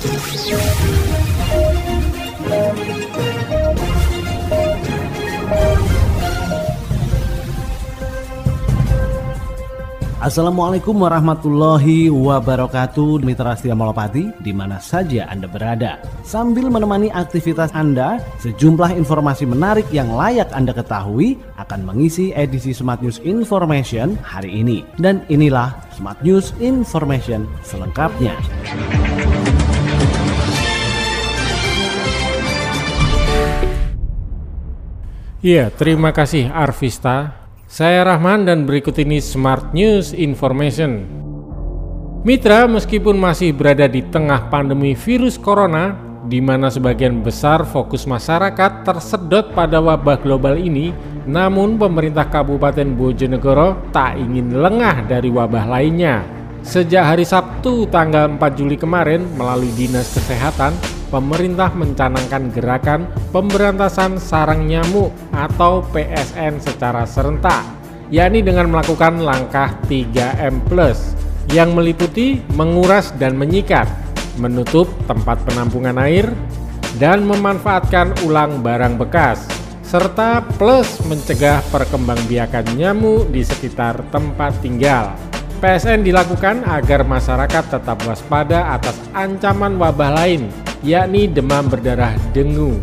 Assalamualaikum warahmatullahi wabarakatuh Mitra Setia Malopati di mana saja Anda berada. Sambil menemani aktivitas Anda Sejumlah informasi menarik yang layak Anda ketahui Akan mengisi edisi Smart News Information hari ini. Dan inilah Smart News Information selengkapnya. Iya, terima kasih Arvista saya Rahman dan berikut ini Smart News Information. Mitra, meskipun masih berada di tengah pandemi virus corona, di mana sebagian besar fokus masyarakat tersedot pada wabah global ini, namun pemerintah Kabupaten Bojonegoro tak ingin lengah dari wabah lainnya. Sejak hari Sabtu tanggal 4 Juli kemarin melalui Dinas Kesehatan, pemerintah mencanangkan gerakan pemberantasan sarang nyamuk atau PSN secara serentak, yakni dengan melakukan langkah 3M+, yang meliputi menguras dan menyikat, menutup tempat penampungan air, dan memanfaatkan ulang barang bekas, serta plus mencegah perkembangbiakan nyamuk di sekitar tempat tinggal. PSN dilakukan agar masyarakat tetap waspada atas ancaman wabah lain, yakni demam berdarah dengu.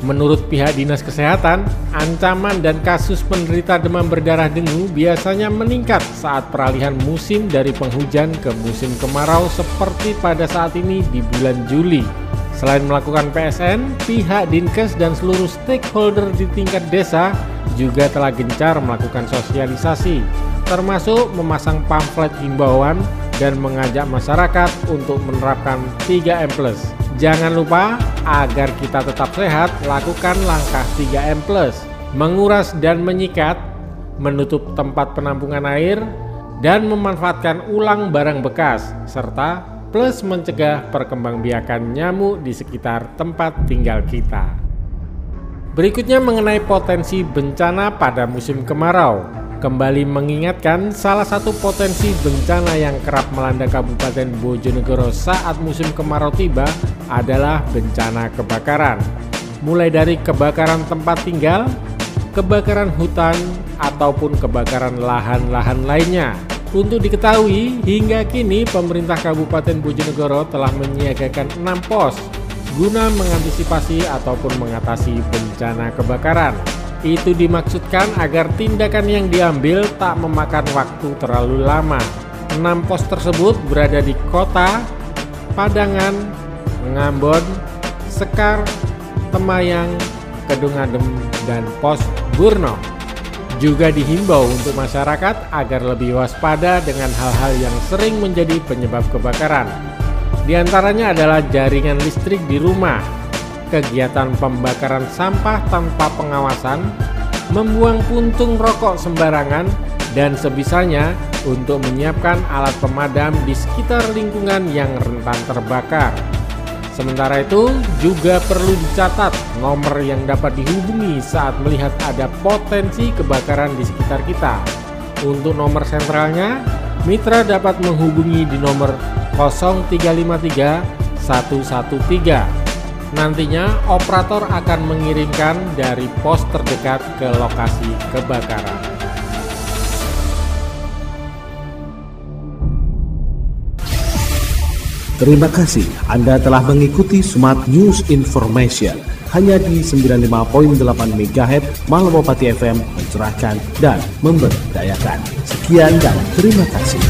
Menurut pihak Dinas Kesehatan, ancaman dan kasus penderita demam berdarah dengu biasanya meningkat saat peralihan musim dari penghujan ke musim kemarau seperti pada saat ini di bulan Juli. Selain melakukan PSN, pihak Dinkes dan seluruh stakeholder di tingkat desa juga telah gencar melakukan sosialisasi termasuk memasang pamflet himbauan dan mengajak masyarakat untuk menerapkan 3M+. Jangan lupa agar kita tetap sehat, lakukan langkah 3M+, menguras dan menyikat, menutup tempat penampungan air, dan memanfaatkan ulang barang bekas, serta plus mencegah perkembangbiakan nyamuk di sekitar tempat tinggal kita. Berikutnya mengenai potensi bencana pada musim kemarau kembali mengingatkan salah satu potensi bencana yang kerap melanda Kabupaten Bojonegoro saat musim kemarau tiba adalah bencana kebakaran. Mulai dari kebakaran tempat tinggal, kebakaran hutan, ataupun kebakaran lahan-lahan lainnya. Untuk diketahui, hingga kini pemerintah Kabupaten Bojonegoro telah menyiagakan 6 pos guna mengantisipasi ataupun mengatasi bencana kebakaran. Itu dimaksudkan agar tindakan yang diambil tak memakan waktu terlalu lama. Enam pos tersebut berada di kota, Padangan, Ngambon, Sekar, Temayang, Kedung Adem, dan Pos Burno. Juga dihimbau untuk masyarakat agar lebih waspada dengan hal-hal yang sering menjadi penyebab kebakaran. Di antaranya adalah jaringan listrik di rumah, kegiatan pembakaran sampah tanpa pengawasan, membuang puntung rokok sembarangan, dan sebisanya untuk menyiapkan alat pemadam di sekitar lingkungan yang rentan terbakar. Sementara itu, juga perlu dicatat nomor yang dapat dihubungi saat melihat ada potensi kebakaran di sekitar kita. Untuk nomor sentralnya, mitra dapat menghubungi di nomor 0353 113 Nantinya operator akan mengirimkan dari pos terdekat ke lokasi kebakaran. Terima kasih Anda telah mengikuti Smart News Information hanya di 95.8 MHz Malawapati FM mencerahkan dan memberdayakan. Sekian dan terima kasih.